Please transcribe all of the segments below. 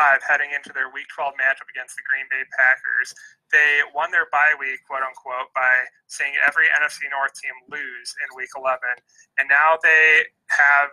five heading into their Week 12 matchup against the Green Bay Packers. They won their bye week, quote unquote, by seeing every NFC North team lose in Week 11, and now they have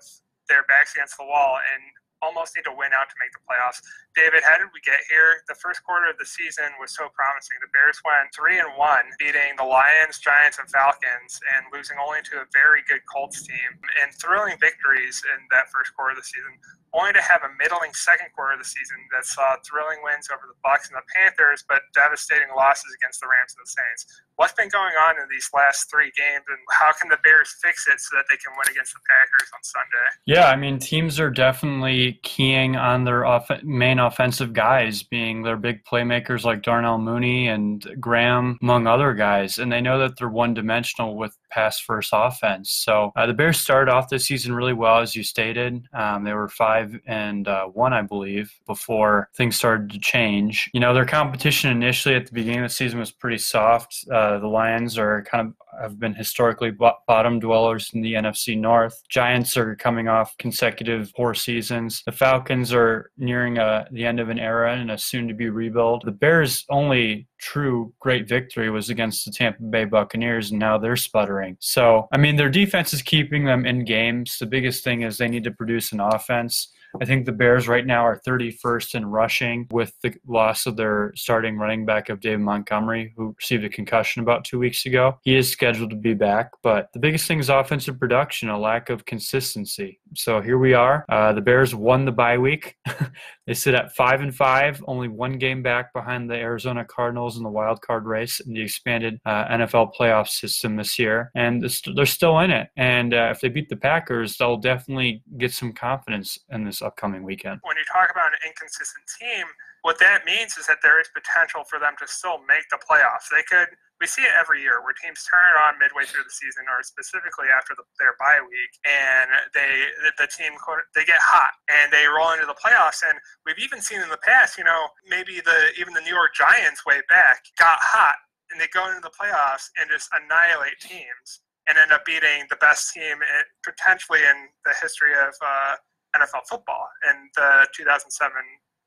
their backs against the wall and almost need to win out to make the playoffs. David, how did we get here? The first quarter of the season was so promising. The Bears went three and one, beating the Lions, Giants, and Falcons, and losing only to a very good Colts team. And thrilling victories in that first quarter of the season only to have a middling second quarter of the season that saw thrilling wins over the Bucks and the Panthers, but devastating losses against the Rams and the Saints. What's been going on in these last three games, and how can the Bears fix it so that they can win against the Packers on Sunday? Yeah, I mean, teams are definitely keying on their off- main offensive guys, being their big playmakers like Darnell Mooney and Graham, among other guys, and they know that they're one-dimensional with pass first offense. So uh, the Bears started off this season really well, as you stated. Um, they were five and uh, one, I believe, before things started to change. You know, their competition initially at the beginning of the season was pretty soft. Uh, the Lions are kind of have been historically bottom dwellers in the NFC North. Giants are coming off consecutive poor seasons. The Falcons are nearing uh, the end of an era and a soon to be rebuild. The Bears' only true great victory was against the Tampa Bay Buccaneers, and now they're sputtering. So, I mean, their defense is keeping them in games. The biggest thing is they need to produce an offense. I think the Bears right now are 31st in rushing with the loss of their starting running back of David Montgomery, who received a concussion about two weeks ago. He is scheduled to be back, but the biggest thing is offensive production, a lack of consistency. So here we are. Uh, the Bears won the bye week. they sit at five and five, only one game back behind the Arizona Cardinals in the wild card race in the expanded uh, NFL playoff system this year, and they're still in it. And uh, if they beat the Packers, they'll definitely get some confidence in this upcoming weekend. When you talk about an inconsistent team, what that means is that there is potential for them to still make the playoffs. They could we see it every year where teams turn it on midway through the season or specifically after the, their bye week and they the team they get hot and they roll into the playoffs and we've even seen in the past you know maybe the even the new york giants way back got hot and they go into the playoffs and just annihilate teams and end up beating the best team in, potentially in the history of uh, nfl football in the 2007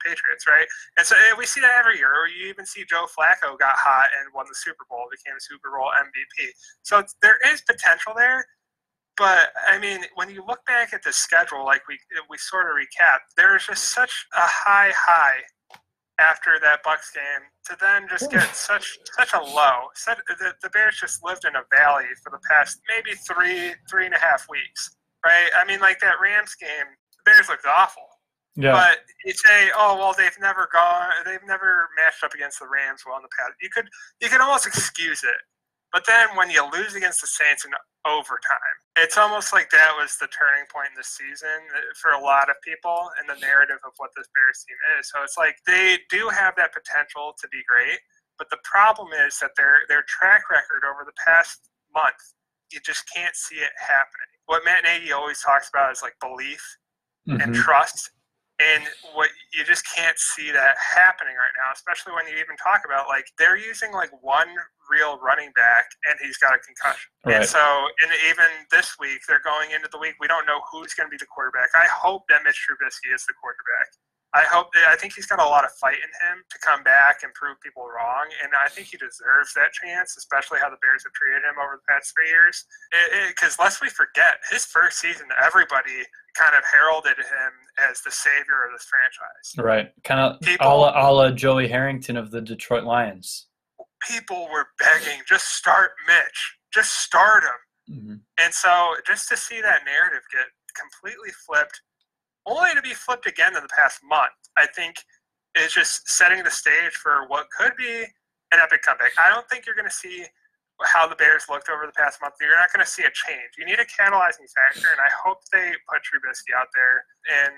Patriots, right? And so we see that every year. Or you even see Joe Flacco got hot and won the Super Bowl, became a Super Bowl MVP. So there is potential there. But I mean, when you look back at the schedule, like we we sort of recap, there's just such a high high after that Bucks game to then just get such such a low. Such, the, the Bears just lived in a valley for the past maybe three three and a half weeks, right? I mean, like that Rams game, the Bears looked awful yeah. But you say, oh well, they've never gone, they've never matched up against the Rams well in the past. You could you could almost excuse it, but then when you lose against the Saints in overtime, it's almost like that was the turning point in the season for a lot of people in the narrative of what this Bears team is. So it's like they do have that potential to be great, but the problem is that their their track record over the past month, you just can't see it happening. What Matt Nagy always talks about is like belief mm-hmm. and trust and what you just can't see that happening right now, especially when you even talk about like they're using like one real running back and he's got a concussion. Right. And so, and even this week, they're going into the week, we don't know who's going to be the quarterback. I hope that Mitch Trubisky is the quarterback. I hope I think he's got a lot of fight in him to come back and prove people wrong, and I think he deserves that chance, especially how the Bears have treated him over the past three years. Because lest we forget, his first season, everybody kind of heralded him as the savior of this franchise. Right, kind of a la, a la Joey Harrington of the Detroit Lions. People were begging, just start Mitch, just start him. Mm-hmm. And so, just to see that narrative get completely flipped only to be flipped again in the past month, I think is just setting the stage for what could be an epic comeback. I don't think you're going to see how the Bears looked over the past month. You're not going to see a change. You need a catalyzing factor, and I hope they put Trubisky out there. And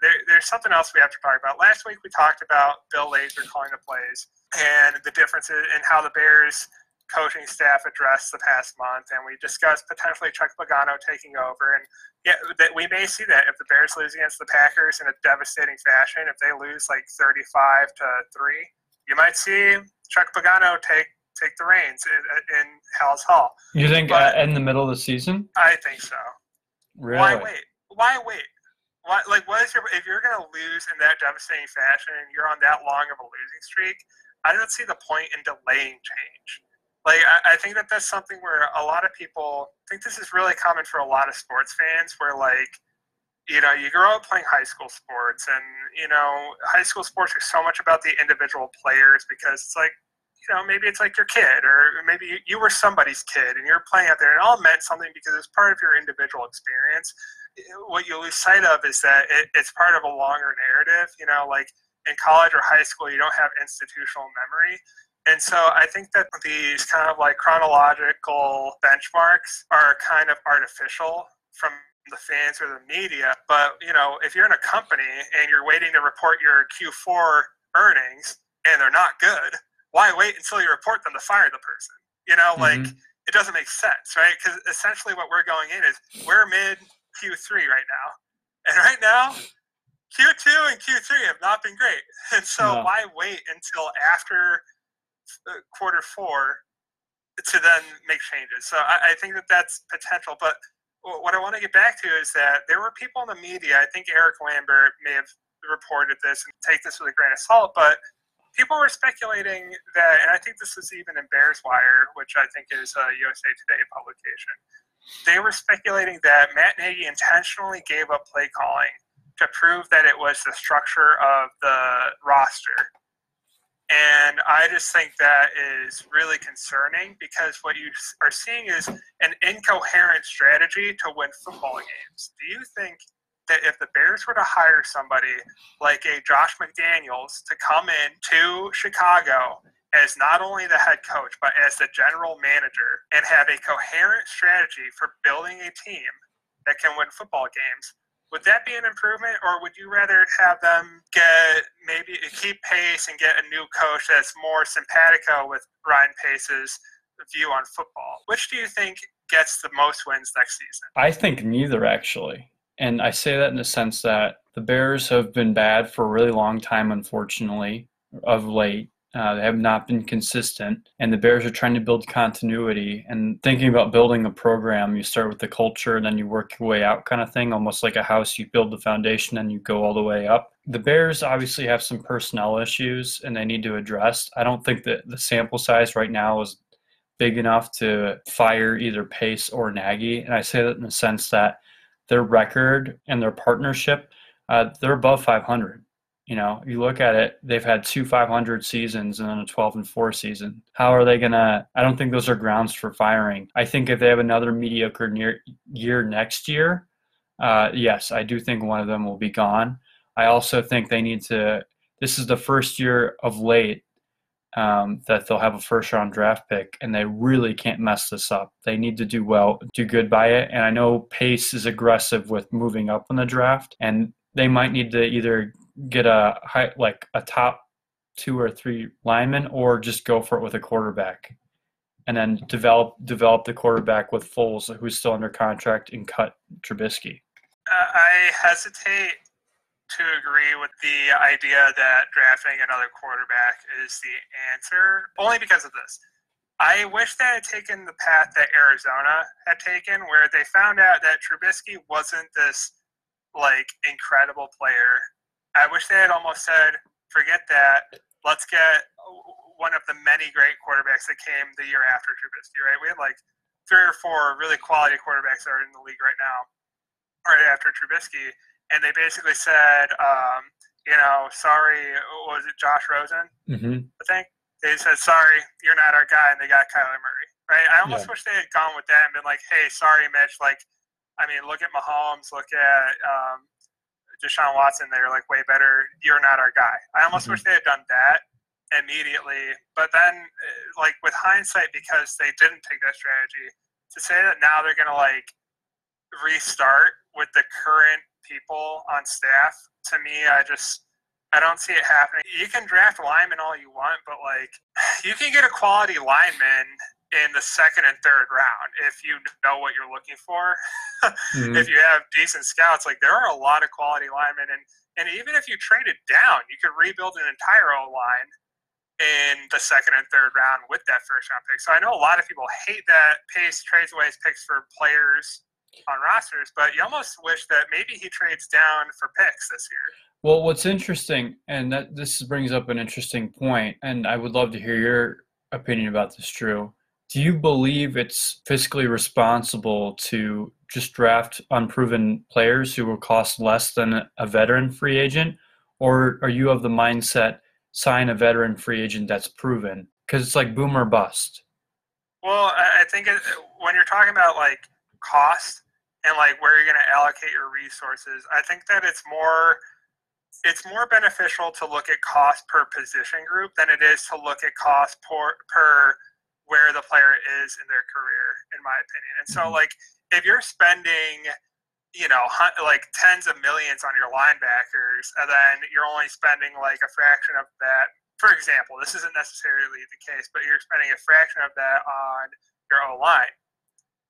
there, there's something else we have to talk about. Last week we talked about Bill Lazor calling the plays and the differences in how the Bears coaching staff addressed the past month, and we discussed potentially Chuck Pagano taking over. And yeah, that we may see that if the Bears lose against the Packers in a devastating fashion, if they lose like 35 to three, you might see Chuck Pagano take take the reins in, in Hall. You think but, uh, in the middle of the season? I think so. Really? Why wait? Why wait? what like what is your if you're gonna lose in that devastating fashion and you're on that long of a losing streak, I don't see the point in delaying change. Like I, I think that that's something where a lot of people I think this is really common for a lot of sports fans where like you know, you grow up playing high school sports, and you know, high school sports are so much about the individual players because it's like, you know, maybe it's like your kid, or maybe you, you were somebody's kid, and you're playing out there, and it all meant something because it's part of your individual experience. What you lose sight of is that it, it's part of a longer narrative. You know, like in college or high school, you don't have institutional memory. And so I think that these kind of like chronological benchmarks are kind of artificial from the fans or the media. But you know, if you're in a company and you're waiting to report your Q4 earnings and they're not good, why wait until you report them to fire the person? You know, mm-hmm. like it doesn't make sense, right? Because essentially, what we're going in is we're mid Q3 right now, and right now. Q2 and Q3 have not been great. And so, why wait until after quarter four to then make changes? So, I, I think that that's potential. But what I want to get back to is that there were people in the media. I think Eric Lambert may have reported this and take this with a grain of salt, but people were speculating that, and I think this was even in Bears Wire, which I think is a USA Today publication. They were speculating that Matt Nagy intentionally gave up play calling to prove that it was the structure of the roster and I just think that is really concerning because what you are seeing is an incoherent strategy to win football games. Do you think that if the Bears were to hire somebody like a Josh McDaniels to come in to Chicago as not only the head coach, but as the general manager and have a coherent strategy for building a team that can win football games, would that be an improvement, or would you rather have them get maybe keep pace and get a new coach that's more simpatico with Ryan Pace's view on football? Which do you think gets the most wins next season? I think neither, actually. And I say that in the sense that the Bears have been bad for a really long time, unfortunately, of late. Uh, they have not been consistent, and the Bears are trying to build continuity. And thinking about building a program, you start with the culture, and then you work your way out, kind of thing. Almost like a house, you build the foundation, and you go all the way up. The Bears obviously have some personnel issues, and they need to address. I don't think that the sample size right now is big enough to fire either Pace or Nagy. And I say that in the sense that their record and their partnership, uh, they're above 500 you know, you look at it, they've had two 500 seasons and then a 12 and 4 season. How are they going to? I don't think those are grounds for firing. I think if they have another mediocre near, year next year, uh, yes, I do think one of them will be gone. I also think they need to. This is the first year of late um, that they'll have a first round draft pick, and they really can't mess this up. They need to do well, do good by it. And I know Pace is aggressive with moving up in the draft, and they might need to either get a high, like a top two or three linemen, or just go for it with a quarterback, and then develop develop the quarterback with Foles, who's still under contract, and cut Trubisky. Uh, I hesitate to agree with the idea that drafting another quarterback is the answer, only because of this. I wish they had taken the path that Arizona had taken, where they found out that Trubisky wasn't this like incredible player I wish they had almost said, forget that. Let's get one of the many great quarterbacks that came the year after Trubisky, right? We had like three or four really quality quarterbacks that are in the league right now, right after Trubisky. And they basically said, um, you know, sorry, was it Josh Rosen? Mm-hmm. I think they said, sorry, you're not our guy, and they got Kyler Murray, right? I almost yeah. wish they had gone with that and been like, hey, sorry, Mitch. Like, I mean, look at Mahomes, look at um, Deshaun Watson, they're like way better. You're not our guy. I almost mm-hmm. wish they had done that immediately. But then, uh, like with hindsight, because they didn't take that strategy, to say that now they're gonna like restart with the current people on staff, to me, I just I don't see it happening. You can draft linemen all you want, but like you can get a quality lineman in the second and third round if you know what you're looking for. mm-hmm. If you have decent scouts, like there are a lot of quality linemen, and and even if you traded down, you could rebuild an entire O line in the second and third round with that first round pick. So I know a lot of people hate that Pace trades away his picks for players on rosters, but you almost wish that maybe he trades down for picks this year. Well, what's interesting, and that this brings up an interesting point, and I would love to hear your opinion about this, Drew. Do you believe it's fiscally responsible to just draft unproven players who will cost less than a veteran free agent? Or are you of the mindset sign a veteran free agent that's proven? Because it's like boom or bust. Well, I think it, when you're talking about like cost and like where you're going to allocate your resources, I think that it's more it's more beneficial to look at cost per position group than it is to look at cost per, per where the player is in their career, in my opinion. And so, mm-hmm. like, if you're spending, you know, like tens of millions on your linebackers, and then you're only spending like a fraction of that. For example, this isn't necessarily the case, but you're spending a fraction of that on your O line.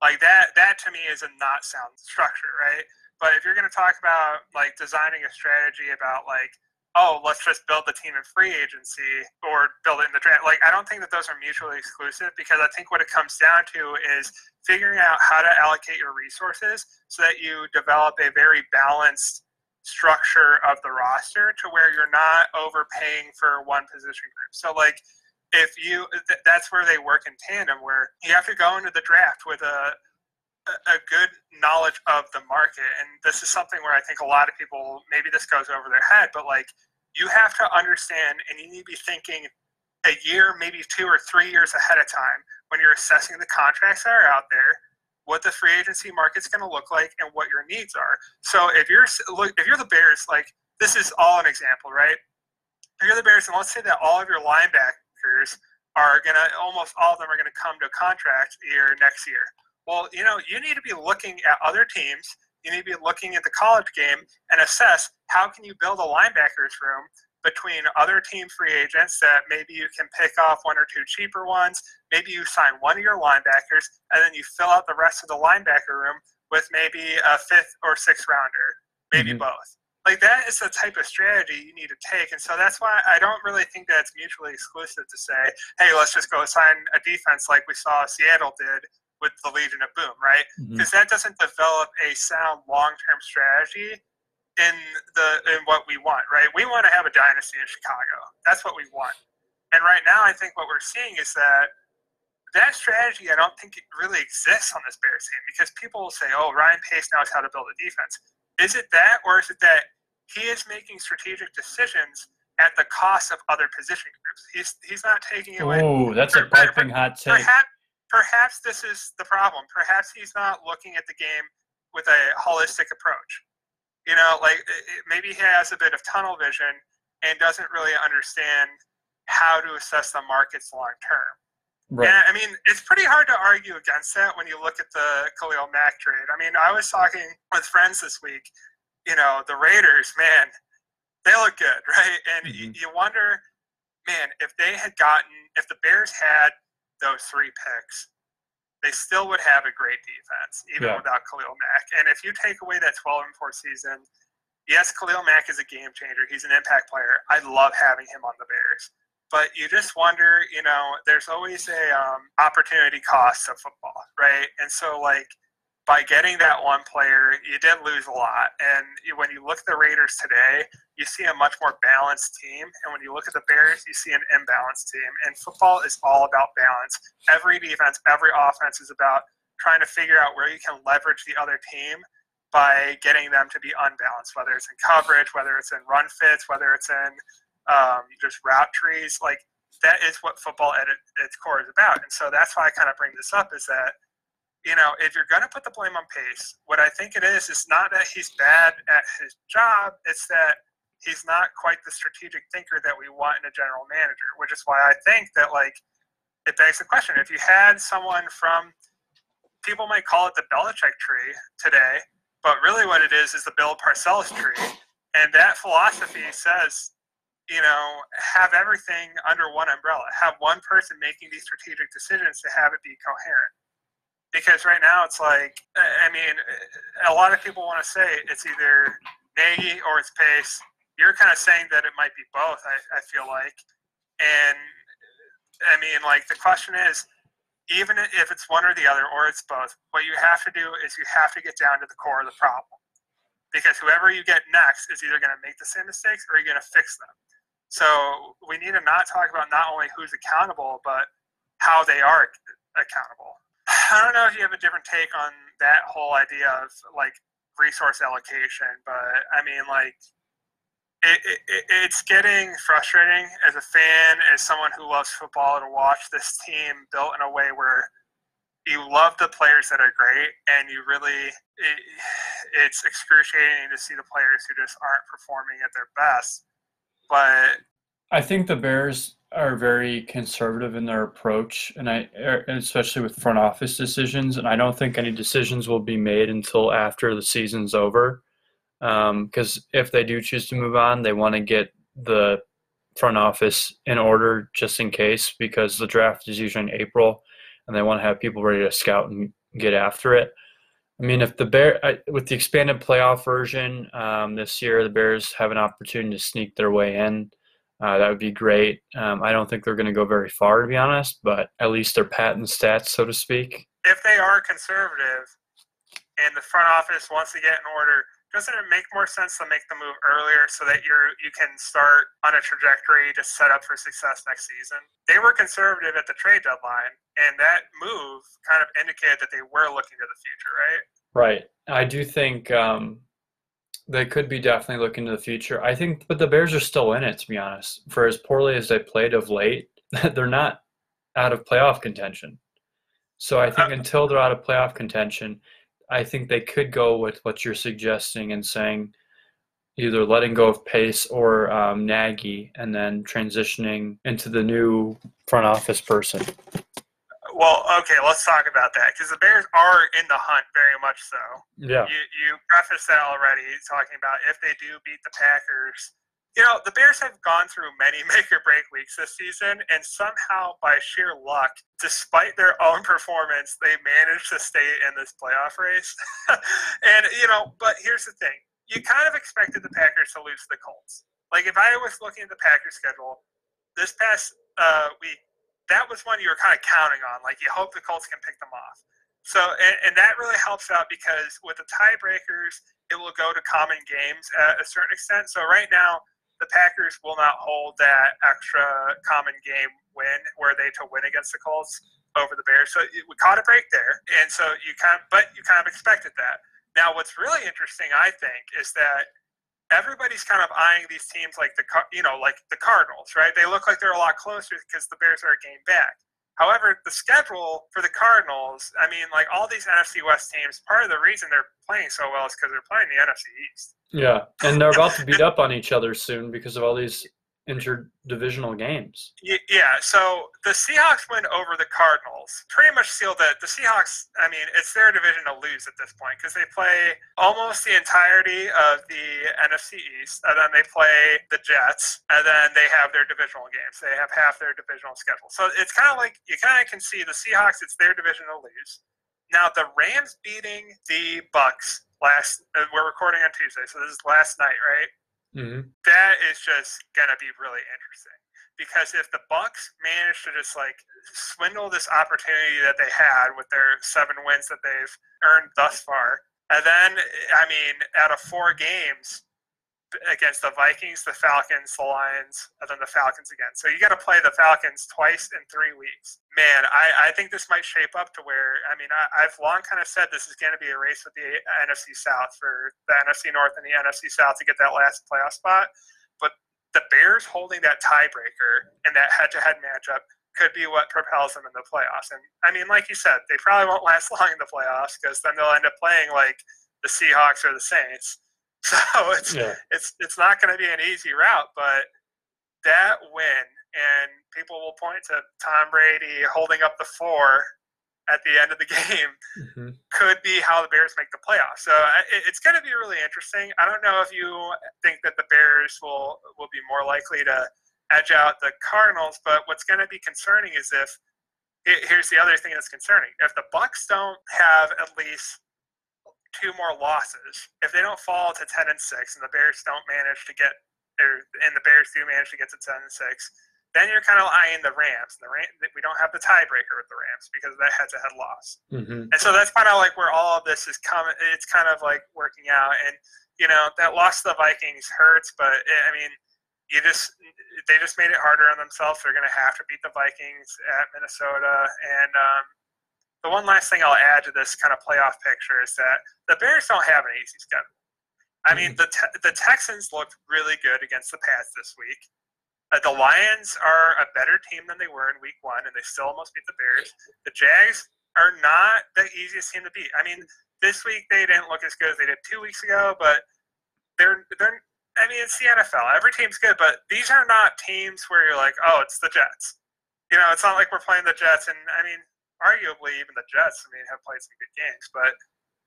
Like that, that to me is a not sound structure, right? But if you're going to talk about like designing a strategy about like oh, let's just build the team in free agency or build it in the draft. Like, I don't think that those are mutually exclusive because I think what it comes down to is figuring out how to allocate your resources so that you develop a very balanced structure of the roster to where you're not overpaying for one position group. So, like, if you, th- that's where they work in tandem, where you have to go into the draft with a, a good knowledge of the market and this is something where i think a lot of people maybe this goes over their head but like you have to understand and you need to be thinking a year, maybe two or three years ahead of time when you're assessing the contracts that are out there, what the free agency market's going to look like, and what your needs are. So if you're look if you're the Bears, like this is all an example, right? If you're the Bears, and let's say that all of your linebackers are going to almost all of them are going to come to a contract year next year. Well, you know, you need to be looking at other teams you need to be looking at the college game and assess how can you build a linebackers room between other team free agents that maybe you can pick off one or two cheaper ones. Maybe you sign one of your linebackers and then you fill out the rest of the linebacker room with maybe a fifth or sixth rounder, maybe mm-hmm. both. Like that is the type of strategy you need to take. And so that's why I don't really think that it's mutually exclusive to say, hey, let's just go sign a defense like we saw Seattle did with the Legion of Boom, right? Because mm-hmm. that doesn't develop a sound long-term strategy in the in what we want, right? We want to have a dynasty in Chicago. That's what we want. And right now, I think what we're seeing is that that strategy, I don't think it really exists on this Bears team because people will say, "Oh, Ryan Pace knows how to build a defense." Is it that, or is it that he is making strategic decisions at the cost of other position groups? He's he's not taking away. Oh, that's a piping hot take. Perhaps, perhaps this is the problem. Perhaps he's not looking at the game with a holistic approach. You know, like maybe he has a bit of tunnel vision and doesn't really understand how to assess the markets long term. Right. And I mean, it's pretty hard to argue against that when you look at the Khalil Mack trade. I mean, I was talking with friends this week. You know, the Raiders, man, they look good, right? And mm-hmm. you, you wonder, man, if they had gotten, if the Bears had those three picks, they still would have a great defense, even yeah. without Khalil Mack. And if you take away that 12 and 4 season, yes, Khalil Mack is a game changer. He's an impact player. I love having him on the Bears. But you just wonder, you know, there's always a um, opportunity cost of football, right? And so, like, by getting that one player, you didn't lose a lot. And when you look at the Raiders today, you see a much more balanced team. And when you look at the Bears, you see an imbalanced team. And football is all about balance. Every defense, every offense is about trying to figure out where you can leverage the other team by getting them to be unbalanced, whether it's in coverage, whether it's in run fits, whether it's in um, just route trees. Like that is what football at its core is about. And so that's why I kind of bring this up is that you know, if you're going to put the blame on Pace, what I think it is is not that he's bad at his job, it's that he's not quite the strategic thinker that we want in a general manager, which is why I think that, like, it begs the question if you had someone from, people might call it the Belichick tree today, but really what it is is the Bill Parcells tree. And that philosophy says, you know, have everything under one umbrella, have one person making these strategic decisions to have it be coherent because right now it's like I mean, a lot of people want to say it's either Nagy or it's Pace. You're kind of saying that it might be both. I, I feel like, and I mean, like the question is, even if it's one or the other or it's both, what you have to do is you have to get down to the core of the problem. Because whoever you get next is either going to make the same mistakes or you're going to fix them. So we need to not talk about not only who's accountable, but how they are accountable. I don't know if you have a different take on that whole idea of like resource allocation, but I mean, like, it, it, it's getting frustrating as a fan, as someone who loves football, to watch this team built in a way where you love the players that are great, and you really, it, it's excruciating to see the players who just aren't performing at their best. But I think the Bears are very conservative in their approach, and I, er, especially with front office decisions. And I don't think any decisions will be made until after the season's over because um, if they do choose to move on, they want to get the front office in order just in case because the draft is usually in April and they want to have people ready to scout and get after it. I mean, if the Bear with the expanded playoff version um, this year, the Bears have an opportunity to sneak their way in. Uh, that would be great. Um, I don't think they're going to go very far, to be honest, but at least they're patent stats, so to speak. If they are conservative and the front office wants to get in order, doesn't it make more sense to make the move earlier so that you're you can start on a trajectory to set up for success next season? They were conservative at the trade deadline, and that move kind of indicated that they were looking to the future, right? Right. I do think um, they could be definitely looking to the future. I think, but the Bears are still in it, to be honest. For as poorly as they played of late, they're not out of playoff contention. So I think uh, until they're out of playoff contention, I think they could go with what you're suggesting and saying either letting go of Pace or um, Nagy and then transitioning into the new front office person. Well, okay, let's talk about that because the Bears are in the hunt very much so. Yeah. You, you prefaced that already, talking about if they do beat the Packers, you know, the Bears have gone through many make or break weeks this season, and somehow, by sheer luck, despite their own performance, they managed to stay in this playoff race. and, you know, but here's the thing you kind of expected the Packers to lose to the Colts. Like, if I was looking at the Packers schedule this past uh, week, that was one you were kind of counting on. Like, you hope the Colts can pick them off. So, and, and, that really helps out because with the tiebreakers, it will go to common games at a certain extent. So, right now, the Packers will not hold that extra common game win where they to win against the Colts over the Bears. So we caught a break there, and so you kind of, but you kind of expected that. Now, what's really interesting, I think, is that everybody's kind of eyeing these teams like the you know like the Cardinals, right? They look like they're a lot closer because the Bears are a game back. However, the schedule for the Cardinals, I mean, like all these NFC West teams, part of the reason they're playing so well is because they're playing the NFC East. Yeah, and they're about to beat up on each other soon because of all these interdivisional games. Yeah, so the Seahawks win over the Cardinals pretty much sealed that. The Seahawks, I mean, it's their division to lose at this point because they play almost the entirety of the NFC East, and then they play the Jets, and then they have their divisional games. They have half their divisional schedule. So it's kind of like you kind of can see the Seahawks, it's their division to lose. Now the Rams beating the Bucks last. We're recording on Tuesday, so this is last night, right? Mm-hmm. That is just gonna be really interesting because if the Bucks manage to just like swindle this opportunity that they had with their seven wins that they've earned thus far, and then I mean, out of four games, against the Vikings, the Falcons, the Lions, and then the Falcons again. So you got to play the Falcons twice in three weeks. Man, I, I think this might shape up to where, I mean, I, I've long kind of said this is going to be a race with the NFC South for the NFC North and the NFC South to get that last playoff spot. But the Bears holding that tiebreaker in that head to head matchup could be what propels them in the playoffs. And I mean, like you said, they probably won't last long in the playoffs because then they'll end up playing like the Seahawks or the Saints So it's yeah. it's it's not going to be an easy route, but that win and people will point to Tom Brady holding up the four at the end of the game mm-hmm. could be how the Bears make the playoffs. So it's going to be really interesting. I don't know if you think that the Bears will will be more likely to edge out the Cardinals, but what's going to be concerning is if here's the other thing that's concerning: if the Bucks don't have at least two more losses, if they don't fall to ten and six, and the Bears don't manage to get, or and the Bears do manage to get to ten and six, then you're kind of eyeing the Rams. The Ram, we don't have the tiebreaker with the Rams because of that head-to-head loss. Mm-hmm. And so that's kind of like where all of this is coming. It's kind of like working out, and you know that loss to the Vikings hurts, but it, I mean, you just they just made it harder on themselves. They're going to have to beat the Vikings at Minnesota, and um, the one last thing I'll add to this kind of playoff picture is that the Bears don't have an easy schedule. I mean, the te- the Texans looked really good against the Pats this week. Uh, the Lions are a better team than they were in Week One, and they still almost beat the Bears. The Jags are not the easiest team to beat. I mean, this week they didn't look as good as they did two weeks ago, but they're they're. I mean, it's the NFL. Every team's good, but these are not teams where you're like, oh, it's the Jets. You know, it's not like we're playing the Jets, and I mean, arguably even the Jets. I mean, have played some good games, but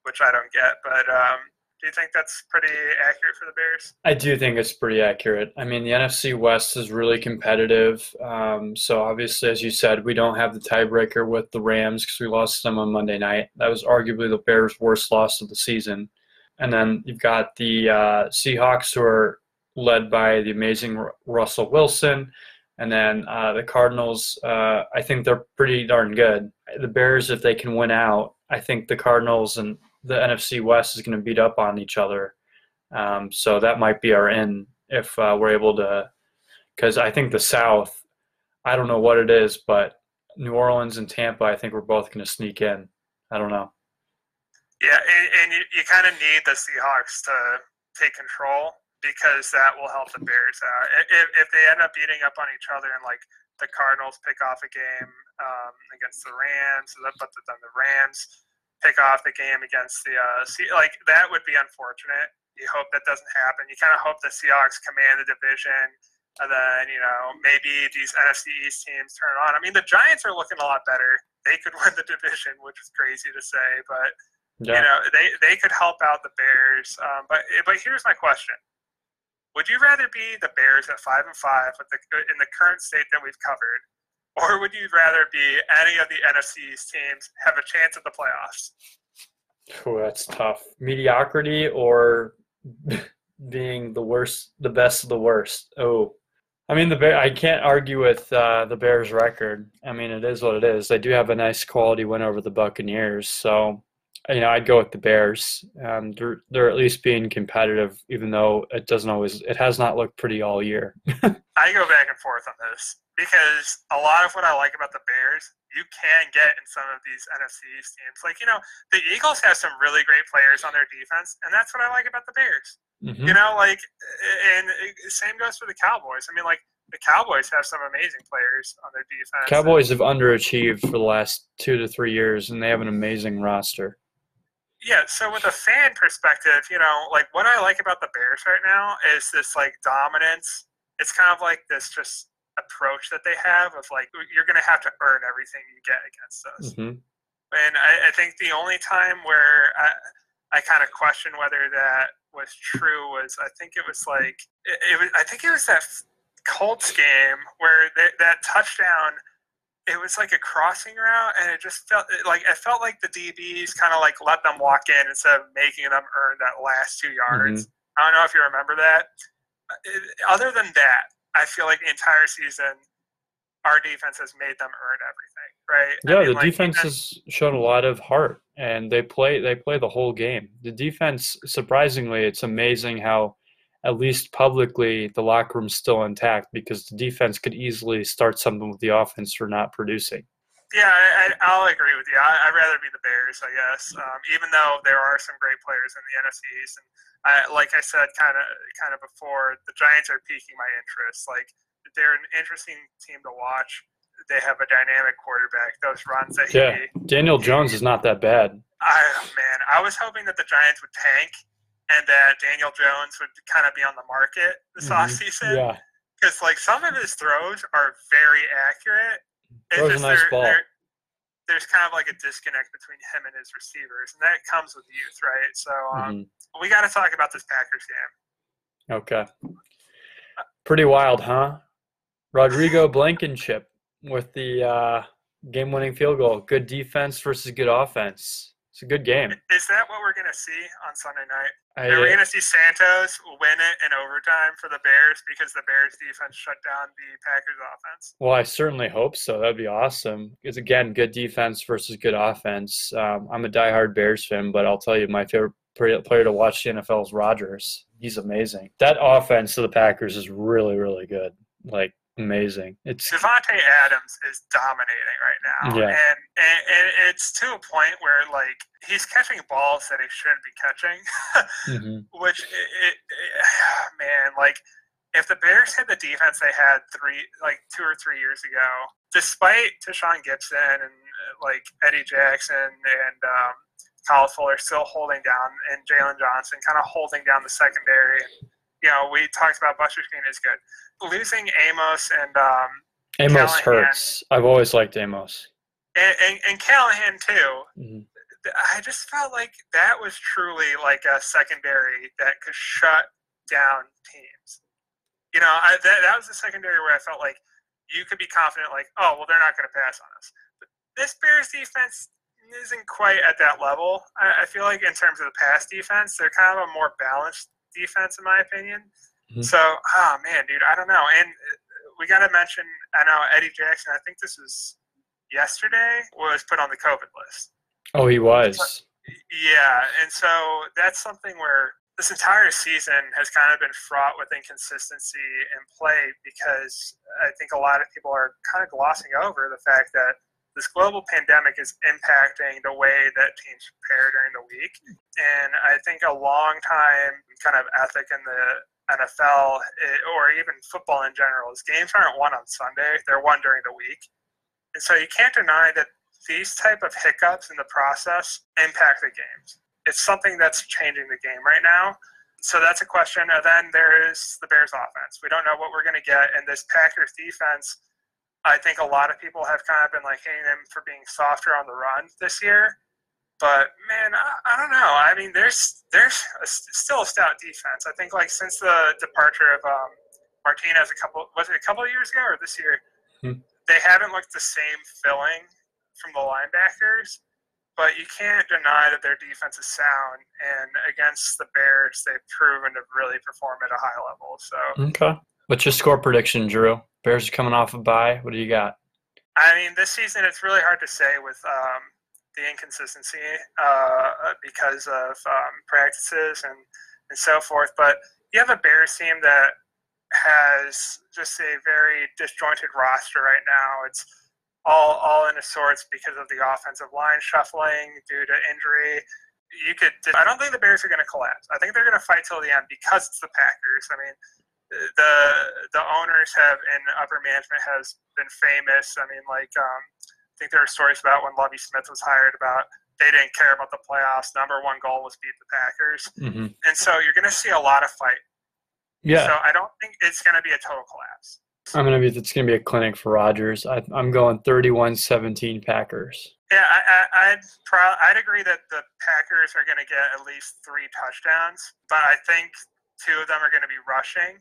which I don't get. But um, do you think that's pretty accurate for the Bears? I do think it's pretty accurate. I mean, the NFC West is really competitive. Um, so obviously, as you said, we don't have the tiebreaker with the Rams because we lost them on Monday night. That was arguably the Bears' worst loss of the season. And then you've got the uh, Seahawks, who are led by the amazing Russell Wilson. And then uh, the Cardinals, uh, I think they're pretty darn good. The Bears, if they can win out, I think the Cardinals and the NFC West is going to beat up on each other. Um, so that might be our end if uh, we're able to, because I think the South, I don't know what it is, but New Orleans and Tampa, I think we're both going to sneak in. I don't know. Yeah, and, and you, you kind of need the Seahawks to take control because that will help the Bears out. If, if they end up beating up on each other and like the Cardinals pick off a game um, against the Rams, but then the Rams pick off the game against the uh, like that would be unfortunate. You hope that doesn't happen. You kind of hope the Seahawks command the division, and then you know maybe these NFC East teams turn on. I mean, the Giants are looking a lot better. They could win the division, which is crazy to say, but yeah. you know they they could help out the Bears. Um, but but here's my question: Would you rather be the Bears at five and five the, in the current state that we've covered, or would you rather be any of the NFC's teams have a chance at the playoffs? Oh, that's tough. Mediocrity or being the worst, the best of the worst. Oh, I mean the Bear. I can't argue with uh, the Bears' record. I mean it is what it is. They do have a nice quality win over the Buccaneers, so you know I'd go with the Bears. Um, they're they're at least being competitive, even though it doesn't always. It has not looked pretty all year. I go back and forth on this because a lot of what I like about the Bears, you can get in some of these NFC teams. Like, you know, the Eagles have some really great players on their defense, and that's what I like about the Bears. Mm-hmm. You know, like, and same goes for the Cowboys. I mean, like, the Cowboys have some amazing players on their defense. Cowboys have underachieved for the last two to three years, and they have an amazing roster. Yeah, so with a fan perspective, you know, like what I like about the Bears right now is this like dominance. It's kind of like this just approach that they have of like you're going to have to earn everything you get against us. Mm-hmm. And I, I, think the only time where I, I kind of question whether that was true was I think it was like it, it was I think it was that Colts game where they, that touchdown. It was like a crossing route, and it just felt like it felt like the DBs kind of like let them walk in instead of making them earn that last two yards. Mm-hmm. I don't know if you remember that. Other than that, I feel like the entire season, our defense has made them earn everything, right? Yeah, I mean, the like, defense has shown a lot of heart, and they play they play the whole game. The defense, surprisingly, it's amazing how, at least publicly, the locker room's still intact because the defense could easily start something with the offense for not producing. Yeah, I, will agree with you. I, would rather be the Bears, I guess. Um, even though there are some great players in the NFC East, and I, like I said, kind of, kind of before, the Giants are piquing my interest. Like they're an interesting team to watch. They have a dynamic quarterback. Those runs that yeah, he, Daniel Jones he, is not that bad. I man, I was hoping that the Giants would tank and that Daniel Jones would kind of be on the market this mm-hmm. offseason. Yeah. Because like some of his throws are very accurate, Throws a nice ball. There's kind of like a disconnect between him and his receivers, and that comes with youth, right? So um, mm-hmm. we got to talk about this Packers game. Okay. Pretty wild, huh? Rodrigo Blankenship with the uh, game-winning field goal. Good defense versus good offense. It's a good game. Is that what we're gonna see on Sunday night? I, Are we gonna see Santos win it in overtime for the Bears because the Bears defense shut down the Packers offense? well, I certainly hope so. That'd be awesome. It's again good defense versus good offense. Um, I'm a diehard Bears fan, but I'll tell you, my favorite player player to watch the NFL is Rodgers. He's amazing. That offense of the Packers is really, really good. Like amazing. It's Davante Adams is dominating right now, Yeah. and, and and it's to a point where like he's catching balls that he shouldn't be catching, Mhm. which it, it, it- man, like if the Bears had the defense they had three like two or three years ago, despite Tashaun Gipson and uh, like Eddie Jackson and um, Kyle Fuller still holding down and Jaylon Johnson kind of holding down the secondary. And, you know, we talked about Buster Skrine is good. Losing Amos and um, Amos Callahan. hurts. I've always liked Amos. and, and, and Callahan too. Mhm. I just felt like that was truly like a secondary that could shut down teams. You know, I, that, that was the secondary where I felt like you could be confident, like, oh, well, they're not going to pass on us. But this Bears defense isn't quite at that level. I, I feel like in terms of the pass defense, they're kind of a more balanced defense, in my opinion. Mhm. So, oh man, dude, I don't know. And uh, we got to mention, I know Eddie Jackson. I think this was yesterday was put on the COVID list. Oh, he was. Yeah, and so that's something where this entire season has kind of been fraught with inconsistency in play because I think a lot of people are kind of glossing over the fact that this global pandemic is impacting the way that teams prepare during the week. And I think a long time kind of ethic in the NFL eh, or even football in general is games aren't won on Sunday, they're won during the week. And so you can't deny that these type of hiccups in the process impact the games. It's something that's changing the game right now. So that's a question. And then there is the Bears offense. We don't know what we're going to get. And this Packers defense, I think a lot of people have kind of been like hating them for being softer on the run this year. But man, I, I don't know. I mean, there's there's a, still a stout defense. I think like since the departure of um, Martinez a couple was it a couple of years ago or this year, Hmm. they haven't looked the same filling from the linebackers. But you can't deny that their defense is sound, and against the Bears, they've proven to really perform at a high level. So Okay. What's your score prediction, Drew? Bears are coming off a bye. What do you got? I mean, this season it's really hard to say with um, the inconsistency uh, because of um, practices and, and so forth. But you have a Bears team that has just a very disjointed roster right now. It's all all in a sorts because of the offensive line shuffling due to injury. You could. I don't think the Bears are going to collapse. I think they're going to fight till the end because it's the Packers. I mean, the the owners have and upper management has been famous. I mean, like um, I think there are stories about when Lovie Smith was hired about they didn't care about the playoffs. Number one goal was beat the Packers, Mm-hmm. and so you're going to see a lot of fight. Yeah, So I don't think it's going to be a total collapse. I'm gonna be. It's gonna be a clinic for Rodgers. I, I'm going 31-17 Packers. Yeah, I, I, I'd pro- I'd agree that the Packers are going to get at least three touchdowns, but I think two of them are going to be rushing.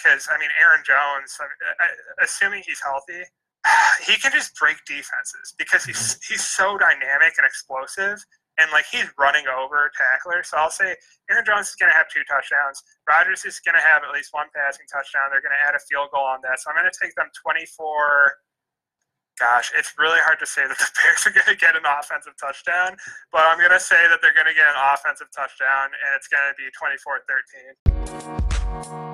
Because I mean, Aaron Jones, I, I, assuming he's healthy, he can just break defenses because he's mm-hmm. he's so dynamic and explosive, and like he's running over tacklers. So I'll say Aaron Jones is going to have two touchdowns. Rodgers is going to have at least one passing touchdown. They're going to add a field goal on that. So I'm going to take them 24 gosh, it's really hard to say that the Bears are going to get an offensive touchdown, but I'm going to say that they're going to get an offensive touchdown, and it's going to be 24 13.